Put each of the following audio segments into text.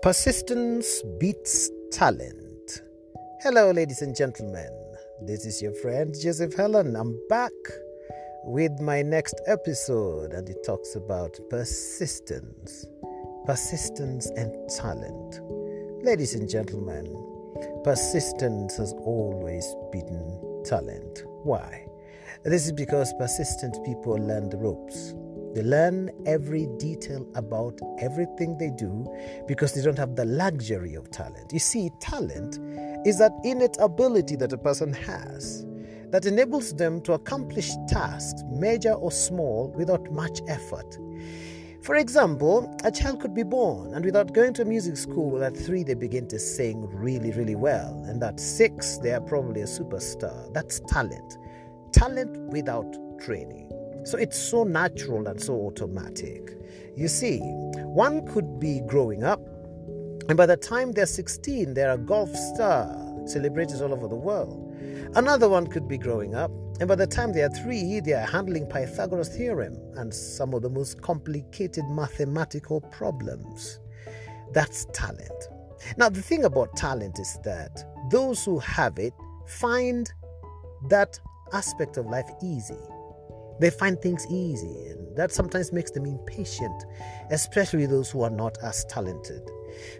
Persistence beats talent. Hello, ladies and gentlemen. This is your friend Joseph Helen. I'm back with my next episode, and it talks about persistence. Persistence and talent. Ladies and gentlemen, persistence has always beaten talent. Why? This is because persistent people learn the ropes. They learn every detail about everything they do because they don't have the luxury of talent. You see, talent is that innate ability that a person has that enables them to accomplish tasks, major or small, without much effort. For example, a child could be born and without going to music school at three, they begin to sing really, really well. And at six, they are probably a superstar. That's talent. Talent without training. So it's so natural and so automatic. You see, one could be growing up, and by the time they're 16, they're a golf star, celebrated all over the world. Another one could be growing up, and by the time they are three, they are handling Pythagoras' theorem and some of the most complicated mathematical problems. That's talent. Now, the thing about talent is that those who have it find that aspect of life easy. They find things easy, and that sometimes makes them impatient, especially those who are not as talented.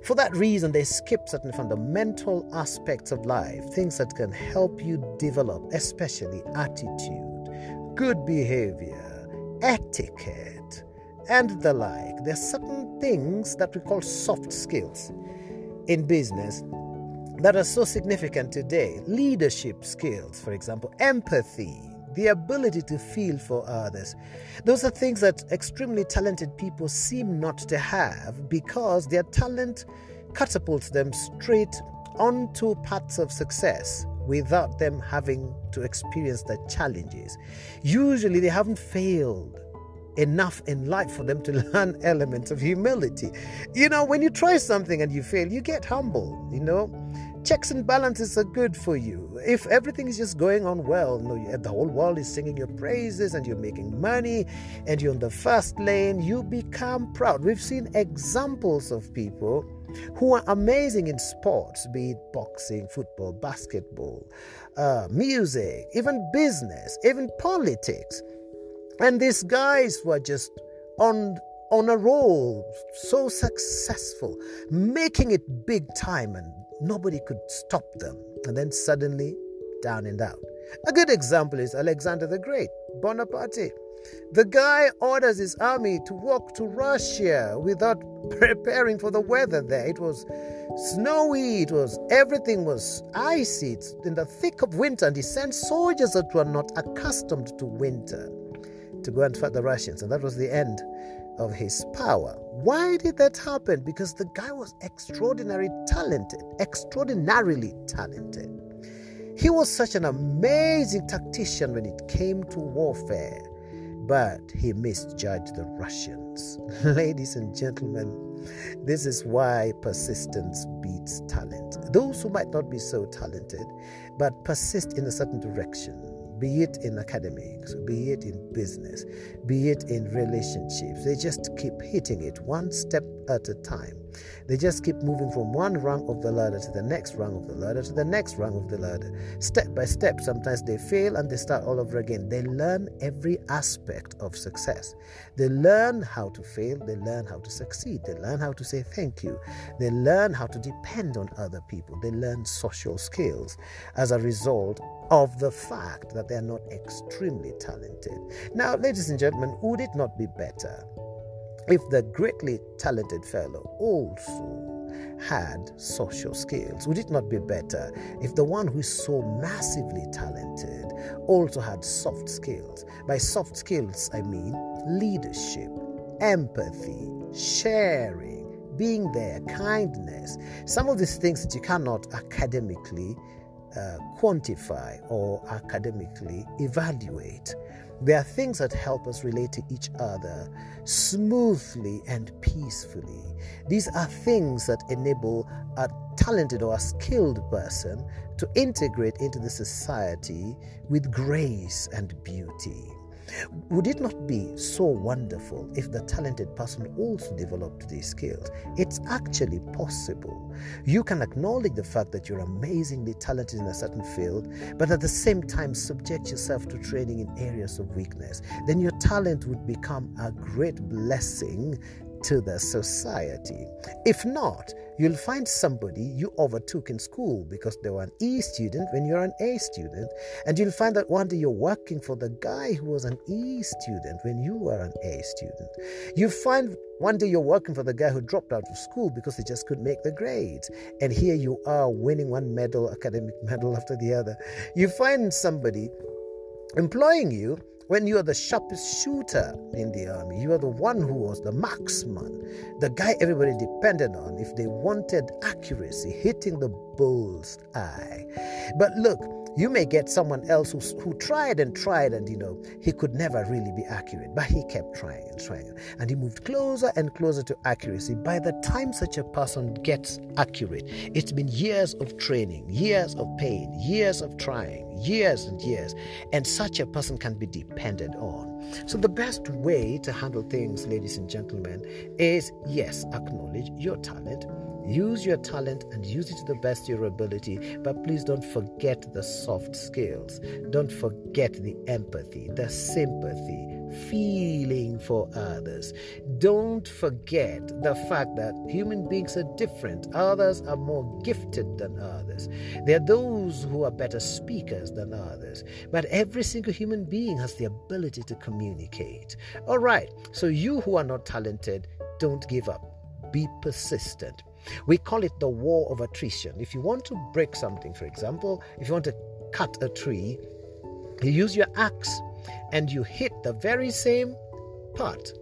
For that reason, they skip certain fundamental aspects of life, things that can help you develop, especially attitude, good behavior, etiquette, and the like. There are certain things that we call soft skills in business that are so significant today. Leadership skills, for example, empathy, the ability to feel for others. Those are things that extremely talented people seem not to have because their talent catapults them straight onto paths of success without them having to experience the challenges. Usually, they haven't failed enough in life for them to learn elements of humility. You know, when you try something and you fail, you get humble, you know checks and balances are good for you. If everything is just going on well, the whole world is singing your praises and you're making money and you're on the first lane, you become proud. We've seen examples of people who are amazing in sports, be it boxing, football, basketball, uh, music, even business, even politics. And these guys were just on on a roll, so successful, making it big time, and nobody could stop them. And then suddenly, down and out. A good example is Alexander the Great, Bonaparte. The guy orders his army to walk to Russia without preparing for the weather there. It was snowy, it was everything was icy, it's in the thick of winter, and he sent soldiers that were not accustomed to winter to go and fight the Russians, and that was the end of his power. Why did that happen? Because the guy was extraordinarily talented, extraordinarily talented. He was such an amazing tactician when it came to warfare, but he misjudged the Russians. Ladies and gentlemen, this is why persistence beats talent. Those who might not be so talented, but persist in a certain direction, be it in academics, be it in business, be it in relationships. They just keep hitting it one step at a time. They just keep moving from one rung of the ladder to the next rung of the ladder to the next rung of the ladder, step by step. Sometimes they fail and they start all over again. They learn every aspect of success. They learn how to fail, they learn how to succeed, they learn how to say thank you, they learn how to depend on other people, they learn social skills as a result of the fact that they are not extremely talented. Now, ladies and gentlemen, would it not be better if the greatly talented fellow also had social skills? Would it not be better if the one who is so massively talented also had soft skills? By soft skills, I mean leadership, empathy, sharing, being there, kindness, some of these things that you cannot academically uh, quantify or academically evaluate. There are things that help us relate to each other smoothly and peacefully. These are things that enable a talented or a skilled person to integrate into the society with grace and beauty. Would it not be so wonderful if the talented person also developed these skills? It's actually possible. You can acknowledge the fact that you're amazingly talented in a certain field, but at the same time subject yourself to training in areas of weakness. Then your talent would become a great blessing to the society. If not, you'll find somebody you overtook in school because they were an E student when you're an A student, and you'll find that one day you're working for the guy who was an E student when you were an A student. You find one day you're working for the guy who dropped out of school because he just couldn't make the grades, and here you are winning one medal, academic medal after the other. You find somebody employing you when you are the sharpest shooter in the army, you are the one who was the marksman, the guy everybody depended on if they wanted accuracy, hitting the bull's eye. But look, you may get someone else who, who tried and tried, and you know, he could never really be accurate, but he kept trying and trying. And he moved closer and closer to accuracy. By the time such a person gets accurate, it's been years of training, years of pain, years of trying, years and years, and such a person can be depended on. So, the best way to handle things, ladies and gentlemen, is yes, acknowledge your talent, use your talent and use it to the best of your ability, but please don't forget the soft skills, don't forget the empathy, the sympathy feeling for others. Don't forget the fact that human beings are different. Others are more gifted than others. There are those who are better speakers than others. But every single human being has the ability to communicate. All right, so you who are not talented, don't give up. Be persistent. We call it the war of attrition. If you want to break something, for example, if you want to cut a tree, you use your axe and you hit the very same part.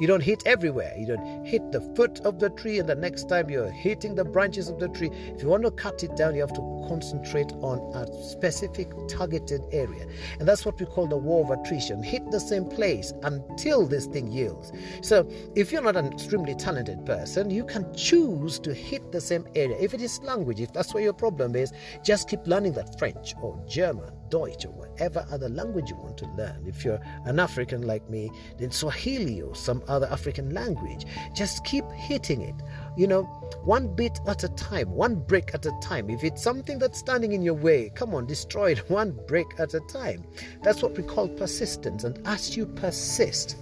You don't hit everywhere. You don't hit the foot of the tree, and the next time you're hitting the branches of the tree. If you want to cut it down, you have to concentrate on a specific targeted area. And that's what we call the war of attrition. Hit the same place until this thing yields. So if you're not an extremely talented person, you can choose to hit the same area. If it is language, if that's where your problem is, just keep learning that French or German Deutsch or whatever other language you want to learn. If you're an African like me, then Swahili or some other African language. Just keep hitting it. You know, one bit at a time, one brick at a time. If it's something that's standing in your way, come on, destroy it one brick at a time. That's what we call persistence. And as you persist,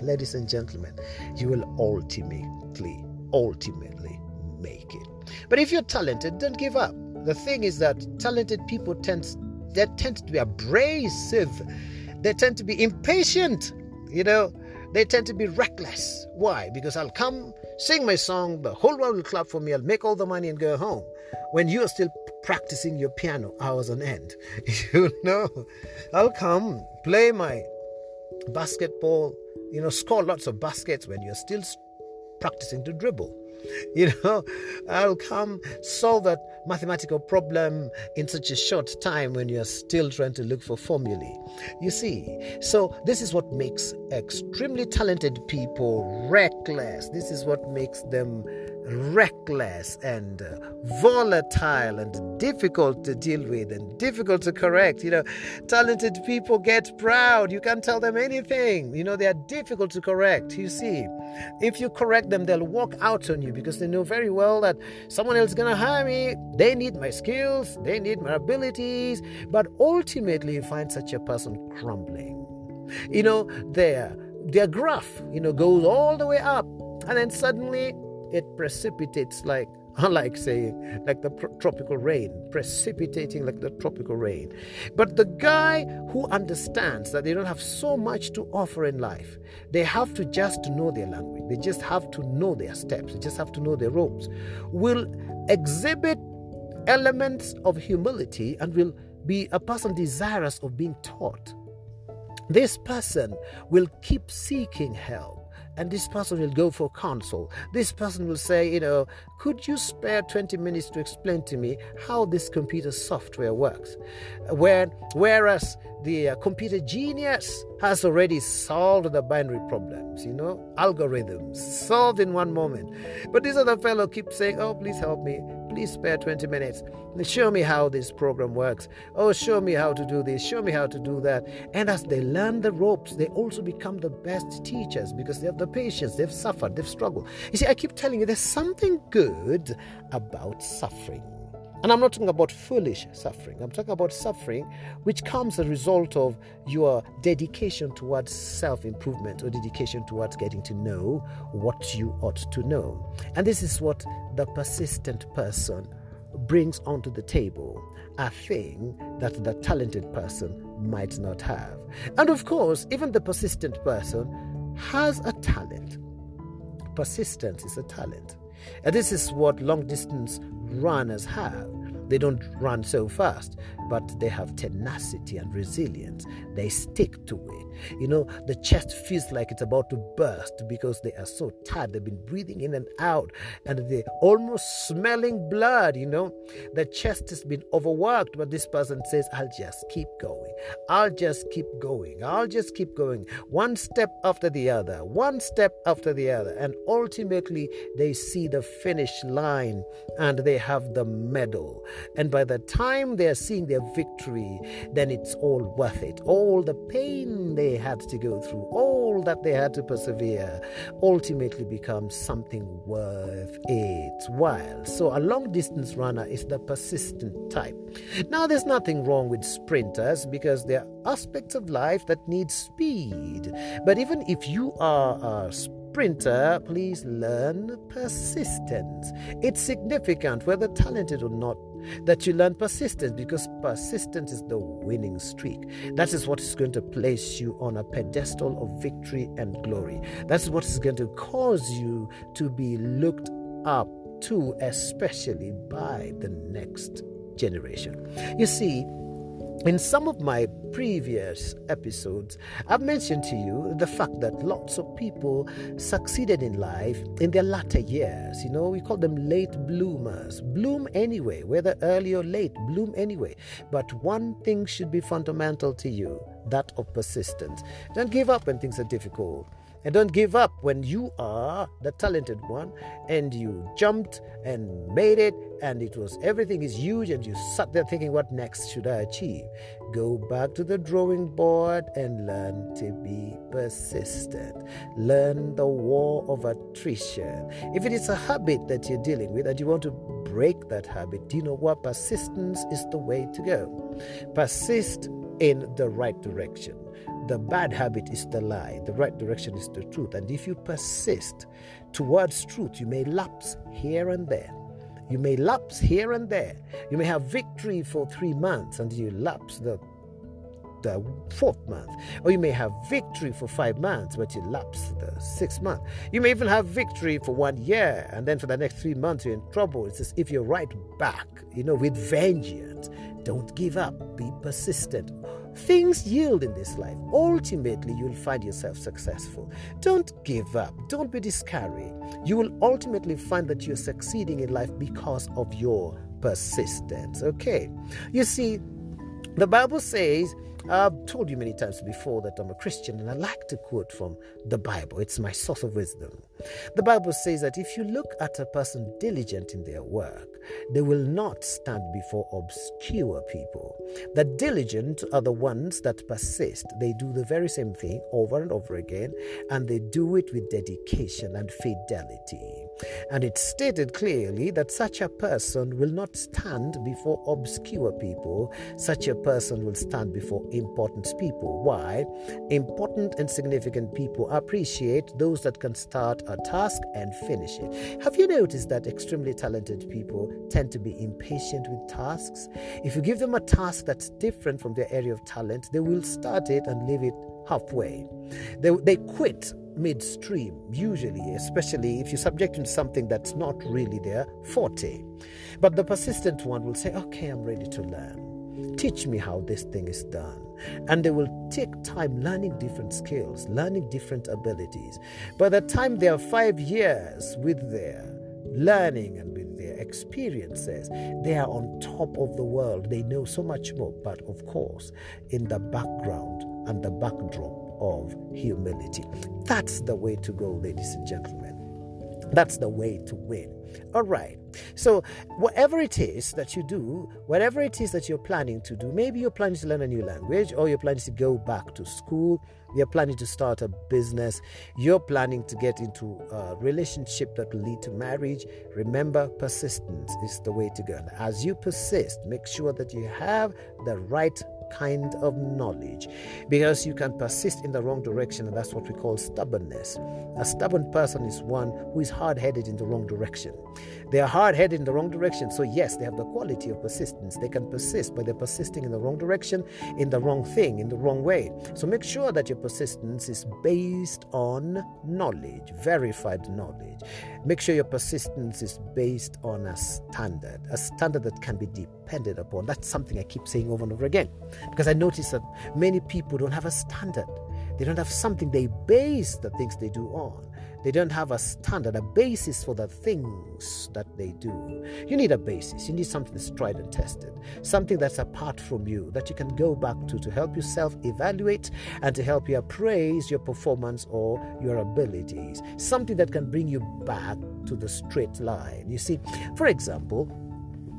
ladies and gentlemen, you will ultimately, ultimately make it. But if you're talented, don't give up. The thing is that talented people tend they tend to be abrasive. They tend to be impatient. You know, they tend to be reckless. Why? Because I'll come, sing my song, the whole world will clap for me, I'll make all the money and go home. When you are still practicing your piano hours on end, you know, I'll come, play my basketball, you know, score lots of baskets when you're still practicing to dribble. You know, I'll come solve that mathematical problem in such a short time when you're still trying to look for formulae. You see, so this is what makes extremely talented people reckless. This is what makes them reckless and uh, volatile and difficult to deal with and difficult to correct. You know, talented people get proud. You can't tell them anything. You know, they are difficult to correct. You see, if you correct them, they'll walk out on you because they know very well that someone else is going to hire me. They need my skills, they need my abilities. But ultimately, you find such a person crumbling. You know, their, their graph, you know, goes all the way up. And then suddenly it precipitates like like saying like the tropical rain precipitating like the tropical rain. But the guy who understands that they don't have so much to offer in life they have to just know their language. They just have to know their steps. They just have to know their ropes. Will exhibit elements of humility and will be a person desirous of being taught. This person will keep seeking help and this person will go for counsel. This person will say, you know, could you spare 20 minutes to explain to me how this computer software works? Where, whereas the uh, computer genius has already solved the binary problems, you know, algorithms solved in one moment. But this other fellow keeps saying, oh, please help me please spare 20 minutes. Show me how this program works. Oh, show me how to do this. Show me how to do that. And as they learn the ropes, they also become the best teachers because they have the patience. They've suffered, they've struggled. You see, I keep telling you there's something good about suffering. And I'm not talking about foolish suffering. I'm talking about suffering which comes as a result of your dedication towards self improvement or dedication towards getting to know what you ought to know. And this is what the persistent person brings onto the table a thing that the talented person might not have. And of course, even the persistent person has a talent. Persistence is a talent. And this is what long distance runners have. They don't run so fast, but they have tenacity and resilience. They stick to it. You know, the chest feels like it's about to burst because they are so tired. They've been breathing in and out and they're almost smelling blood. You know, the chest has been overworked, but this person says, I'll just keep going. I'll just keep going. I'll just keep going. One step after the other, one step after the other. And ultimately, they see the finish line and they have the medal. And by the time they are seeing their victory, then it's all worth it. All the pain they had to go through, all that they had to persevere, ultimately becomes something worth its while. So a long distance runner is the persistent type. Now, there's nothing wrong with sprinters because there are aspects of life that need speed. But even if you are a sprinter, please learn persistence. It's significant, whether talented or not, that you learn persistence because persistence is the winning streak. That is what is going to place you on a pedestal of victory and glory. That's what is going to cause you to be looked up to, especially by the next generation. You see, in some of my previous episodes, I've mentioned to you the fact that lots of people succeeded in life in their latter years. You know, we call them late bloomers. Bloom anyway, whether early or late, bloom anyway. But one thing should be fundamental to you that of persistence. Don't give up when things are difficult. And don't give up when you are the talented one and you jumped and made it and it was everything is huge and you sat there thinking, what next should I achieve? Go back to the drawing board and learn to be persistent. Learn the war of attrition. If it is a habit that you're dealing with and you want to break that habit, do you know what? Persistence is the way to go. Persist in the right direction. The bad habit is the lie, the right direction is the truth. And if you persist towards truth, you may lapse here and there. You may lapse here and there. You may have victory for three months and you lapse the the fourth month. Or you may have victory for five months, but you lapse the sixth month. You may even have victory for one year, and then for the next three months you're in trouble. It's as if you're right back, you know, with vengeance. Don't give up, be persistent. Things yield in this life. Ultimately, you'll find yourself successful. Don't give up. Don't be discouraged. You will ultimately find that you're succeeding in life because of your persistence. Okay. You see, the Bible says I've told you many times before that I'm a Christian and I like to quote from the Bible. It's my source of wisdom. The Bible says that if you look at a person diligent in their work, they will not stand before obscure people. The diligent are the ones that persist. They do the very same thing over and over again, and they do it with dedication and fidelity. And it's stated clearly that such a person will not stand before obscure people, such a person will stand before important people. Why? Important and significant people appreciate those that can start a task and finish it. Have you noticed that extremely talented people tend to be impatient with tasks? If you give them a task that's different from their area of talent, they will start it and leave it halfway. They, they quit midstream, usually, especially if you subject them to something that's not really their forte. But the persistent one will say, Okay, I'm ready to learn. Teach me how this thing is done. And they will take time learning different skills, learning different abilities. By the time they are five years with their learning and with their experiences, they are on top of the world. They know so much more. But of course, in the background and the backdrop of humility. That's the way to go, ladies and gentlemen. That's the way to win. All right. So, whatever it is that you do, whatever it is that you're planning to do, maybe you're planning to learn a new language, or you're planning to go back to school, you're planning to start a business, you're planning to get into a relationship that will lead to marriage. Remember, persistence is the way to go. And as you persist, make sure that you have the right kind of knowledge because you can persist in the wrong direction, and that's what we call stubbornness. A stubborn person is one who is hard headed in the wrong direction. They are hard headed in the wrong direction, so yes, they have the quality of persistence. They can persist, but they're persisting in the wrong direction, in the wrong thing, in the wrong way. So make sure that your persistence is based on knowledge, verified knowledge. Make sure your persistence is based on a standard, a standard that can be depended upon. That's something I keep saying over and over again because I notice that many people don't have a standard. They don't have something they base the things they do on. They don't have a standard, a basis for the things that they do. You need a basis. You need something that's tried and tested, something that's apart from you that you can go back to to help yourself evaluate and to help you appraise your performance or your abilities. Something that can bring you back to the straight line. You see, for example,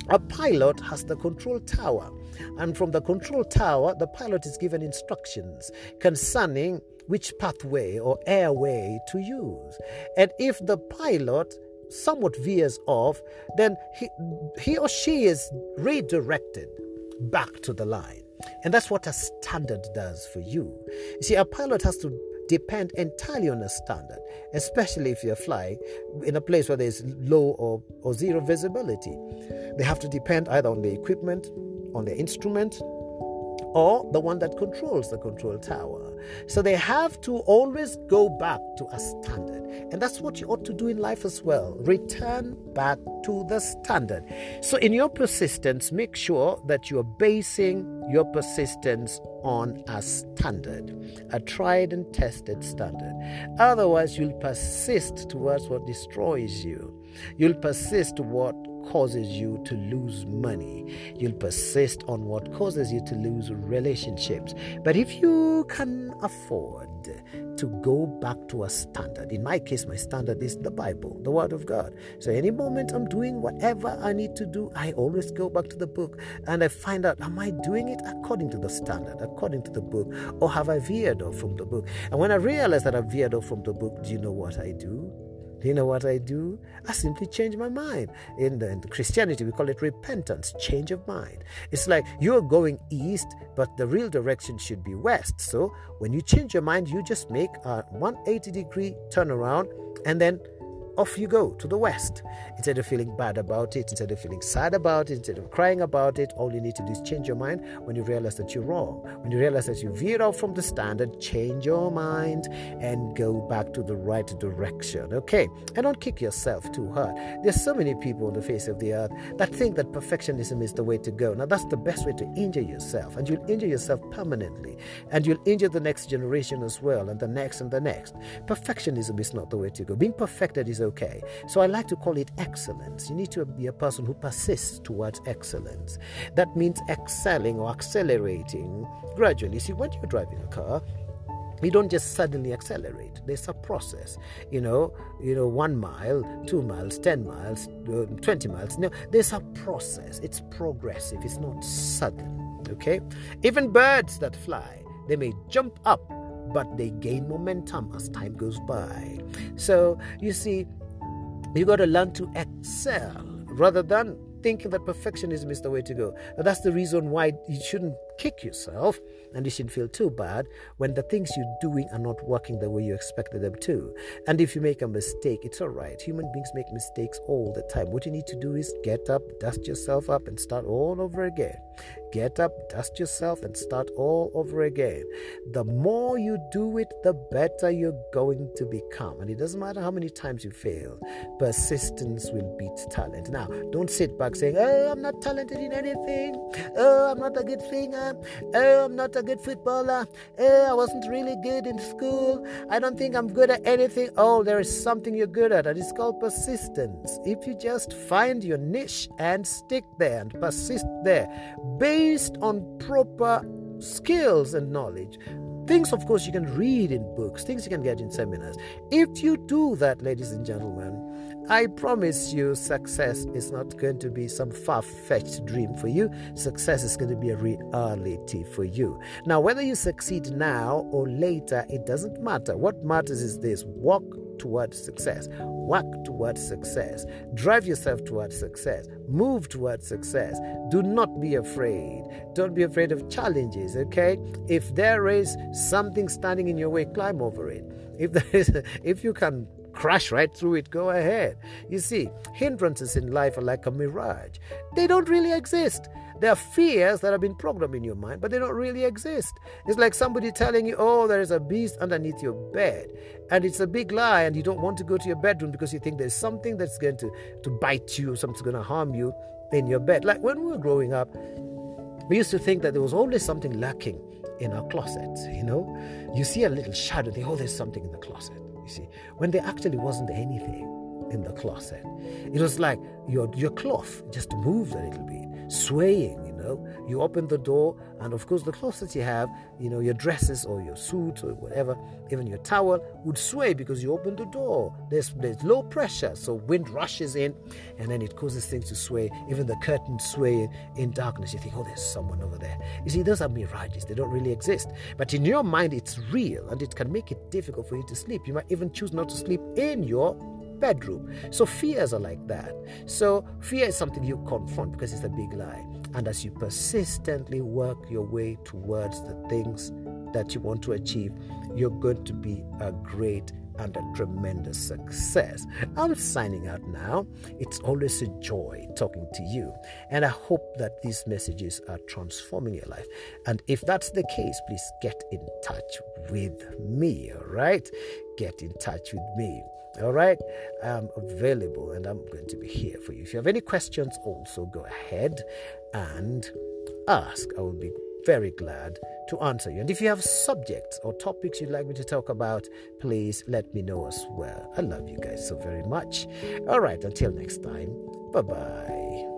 a pilot has the control tower, and from the control tower, the pilot is given instructions concerning which pathway or airway to use. And if the pilot somewhat veers off, then he, he or she is redirected back to the line. And that's what a standard does for you. You see, a pilot has to depend entirely on a standard, especially if you're flying in a place where there's low or, or zero visibility. They have to depend either on the equipment, on the instrument, or the one that controls the control tower. So they have to always go back to a standard. And that's what you ought to do in life as well. Return back to the standard. So in your persistence, make sure that you're basing your persistence on a standard, a tried and tested standard. Otherwise, you'll persist towards what destroys you. You'll persist what causes you to lose money. You'll persist on what causes you to lose relationships. But if you can afford to go back to a standard, in my case, my standard is the Bible, the Word of God. So any moment I'm doing whatever I need to do, I always go back to the book and I find out, am I doing it according to the standard, according to the book, or have I veered off from the book? And when I realize that I've veered off from the book, do you know what I do? You know what I do? I simply change my mind. In, the, in Christianity, we call it repentance, change of mind. It's like you're going east, but the real direction should be west. So when you change your mind, you just make a 180 degree turnaround and then off you go to the west. Instead of feeling bad about it, instead of feeling sad about it, instead of crying about it, all you need to do is change your mind when you realize that you're wrong. When you realize that you veered off from the standard, change your mind and go back to the right direction. Okay? And don't kick yourself too hard. There's so many people on the face of the earth that think that perfectionism is the way to go. Now, that's the best way to injure yourself, and you'll injure yourself permanently, and you'll injure the next generation as well, and the next and the next. Perfectionism is not the way to go. Being perfected is okay. So I like to call it excellence. You need to be a person who persists towards excellence. That means excelling or accelerating gradually. See, when you're driving a car, you don't just suddenly accelerate there's a process you know you know one mile two miles 10 miles uh, 20 miles no there's a process it's progressive it's not sudden okay even birds that fly they may jump up but they gain momentum as time goes by so you see you got to learn to excel rather than thinking that perfectionism is the way to go. Now, that's the reason why you shouldn't kick yourself and you shouldn't feel too bad when the things you're doing are not working the way you expected them to. And if you make a mistake, it's all right. Human beings make mistakes all the time. What you need to do is get up, dust yourself up, and start all over again. Get up, dust yourself, and start all over again. The more you do it, the better you're going to become. And it doesn't matter how many times you fail, persistence will beat talent. Now, don't sit back saying, Oh, I'm not talented in anything. Oh, I'm not a good singer. Oh, I'm not a good footballer. Oh, I wasn't really good in school. I don't think I'm good at anything. Oh, there is something you're good at, and it's called persistence. If you just find your niche and stick there and persist there, based on proper skills and knowledge, Things, of course, you can read in books, things you can get in seminars. If you do that, ladies and gentlemen, I promise you, success is not going to be some far fetched dream for you. Success is going to be a reality for you. Now, whether you succeed now or later, it doesn't matter. What matters is this walk towards success, work towards success, drive yourself towards success, move towards success. Do not be afraid. Don't be afraid of challenges, okay? If there is something standing in your way, climb over it. If there is, if you can crash right through it, go ahead. You see, hindrances in life are like a mirage, they don't really exist. There are fears that have been programmed in your mind, but they don't really exist. It's like somebody telling you, oh, there is a beast underneath your bed. And it's a big lie, and you don't want to go to your bedroom because you think there's something that's going to, to bite you, something's going to harm you in your bed. Like when we were growing up, we used to think that there was always something lurking in our closet. You know, you see a little shadow, think, oh, there's something in the closet you see, when there actually wasn't anything in the closet. It was like your, your cloth just moved a little bit, swaying, know. You open the door, and of course, the clothes that you have, you know, your dresses or your suit or whatever, even your towel would sway because you open the door. There's, there's low pressure, so wind rushes in, and then it causes things to sway. Even the curtains sway in darkness. You think, oh, there's someone over there. You see, those are mirages, they don't really exist. But in your mind, it's real, and it can make it difficult for you to sleep. You might even choose not to sleep in your bedroom. So fears are like that. So fear is something you confront because it's a big lie. And as you persistently work your way towards the things that you want to achieve, you're going to be a great and a tremendous success. I'm signing out now. It's always a joy talking to you. And I hope that these messages are transforming your life. And if that's the case, please get in touch with me, all right? Get in touch with me. All right, I'm available and I'm going to be here for you. If you have any questions, also go ahead and ask. I will be very glad to answer you. And if you have subjects or topics you'd like me to talk about, please let me know as well. I love you guys so very much. All right, until next time, bye bye.